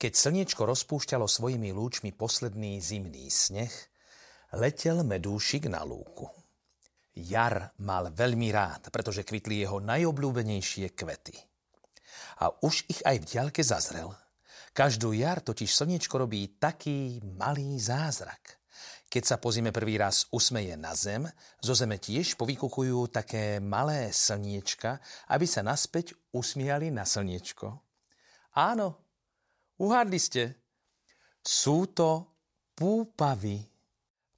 keď slniečko rozpúšťalo svojimi lúčmi posledný zimný sneh, letel medúšik na lúku. Jar mal veľmi rád, pretože kvitli jeho najobľúbenejšie kvety. A už ich aj v diaľke zazrel. Každú jar totiž slniečko robí taký malý zázrak. Keď sa po zime prvý raz usmeje na zem, zo zeme tiež povykukujú také malé slniečka, aby sa naspäť usmiali na slniečko. Áno, Uhádli ste? Sú to púpavy.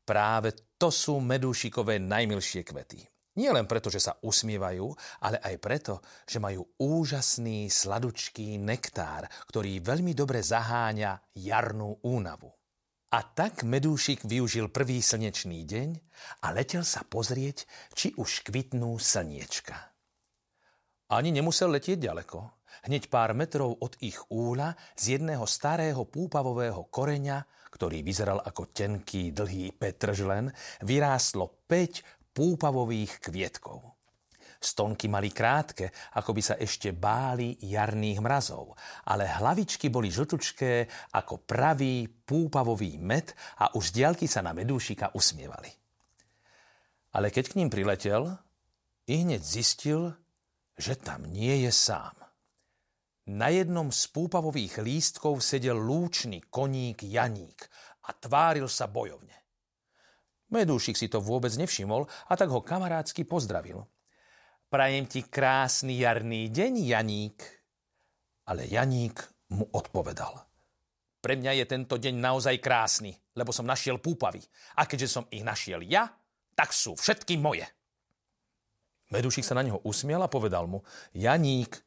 Práve to sú medúšikové najmilšie kvety. Nie len preto, že sa usmievajú, ale aj preto, že majú úžasný sladučký nektár, ktorý veľmi dobre zaháňa jarnú únavu. A tak medúšik využil prvý slnečný deň a letel sa pozrieť, či už kvitnú slniečka. Ani nemusel letieť ďaleko. Hneď pár metrov od ich úla z jedného starého púpavového koreňa, ktorý vyzeral ako tenký, dlhý petržlen, vyrástlo 5 púpavových kvietkov. Stonky mali krátke, ako by sa ešte báli jarných mrazov, ale hlavičky boli žltučké ako pravý púpavový med a už diaľky sa na medúšika usmievali. Ale keď k ním priletel, i hneď zistil, že tam nie je sám. Na jednom z púpavových lístkov sedel lúčný koník Janík a tváril sa bojovne. Medúšik si to vôbec nevšimol a tak ho kamarádsky pozdravil. Prajem ti krásny jarný deň, Janík. Ale Janík mu odpovedal. Pre mňa je tento deň naozaj krásny, lebo som našiel púpavy. A keďže som ich našiel ja, tak sú všetky moje. Medúšik sa na neho usmial a povedal mu, Janík,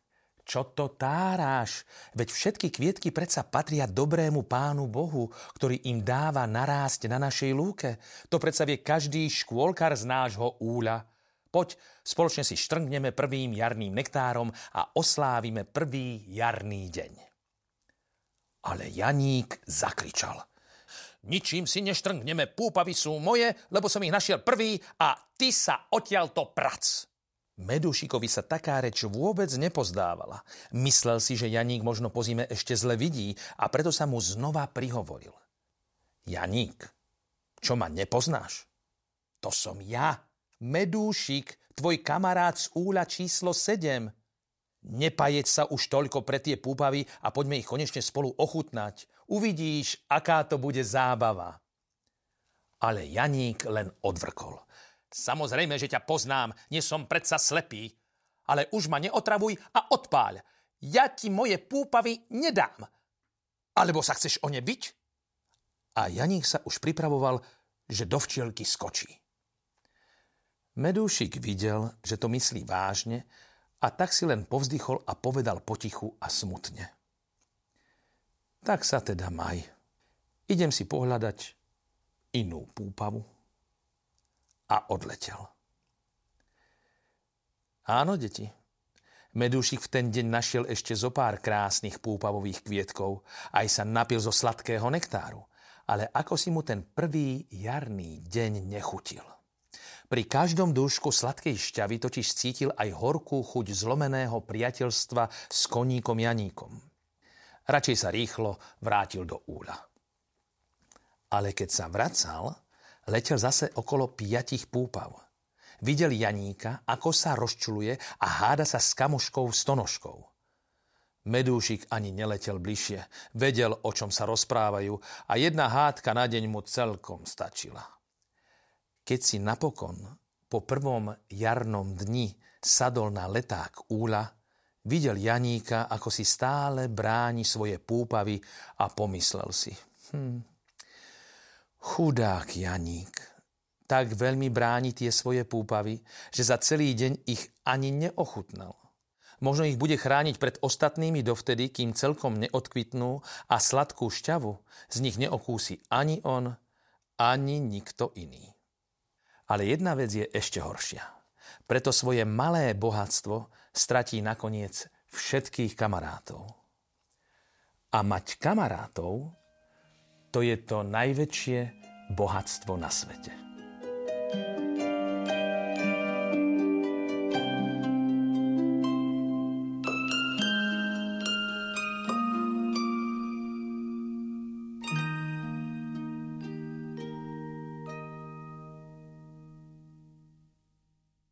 čo to táráš? Veď všetky kvietky predsa patria dobrému pánu Bohu, ktorý im dáva narásť na našej lúke. To predsa vie každý škôlkar z nášho úľa. Poď, spoločne si štrngneme prvým jarným nektárom a oslávime prvý jarný deň. Ale Janík zakričal. Ničím si neštrngneme, púpavy sú moje, lebo som ich našiel prvý a ty sa odtiaľ to prac. Medušikovi sa taká reč vôbec nepozdávala. Myslel si, že Janík možno po zime ešte zle vidí a preto sa mu znova prihovoril. Janík, čo ma nepoznáš? To som ja, Medúšik, tvoj kamarát z úľa číslo 7. Nepajeť sa už toľko pre tie púpavy a poďme ich konečne spolu ochutnať. Uvidíš, aká to bude zábava. Ale Janík len odvrkol. Samozrejme, že ťa poznám, nie som predsa slepý. Ale už ma neotravuj a odpáľ. Ja ti moje púpavy nedám. Alebo sa chceš o ne byť? A Janík sa už pripravoval, že do včielky skočí. Medúšik videl, že to myslí vážne a tak si len povzdychol a povedal potichu a smutne. Tak sa teda maj. Idem si pohľadať inú púpavu a odletel. Áno, deti. Medúšik v ten deň našiel ešte zo pár krásnych púpavových kvietkov, aj sa napil zo sladkého nektáru, ale ako si mu ten prvý jarný deň nechutil. Pri každom dúšku sladkej šťavy totiž cítil aj horkú chuť zlomeného priateľstva s koníkom Janíkom. Radšej sa rýchlo vrátil do úľa. Ale keď sa vracal, letel zase okolo piatich púpav. Videl Janíka, ako sa rozčuluje a háda sa s kamoškou stonožkou. Medúšik ani neletel bližšie, vedel, o čom sa rozprávajú a jedna hádka na deň mu celkom stačila. Keď si napokon po prvom jarnom dni sadol na leták úla, videl Janíka, ako si stále bráni svoje púpavy a pomyslel si. Hm, Chudák Janík. Tak veľmi bráni tie svoje púpavy, že za celý deň ich ani neochutnal. Možno ich bude chrániť pred ostatnými dovtedy, kým celkom neodkvitnú a sladkú šťavu z nich neokúsi ani on, ani nikto iný. Ale jedna vec je ešte horšia. Preto svoje malé bohatstvo stratí nakoniec všetkých kamarátov. A mať kamarátov, to je to najväčšie bohatstvo na svete.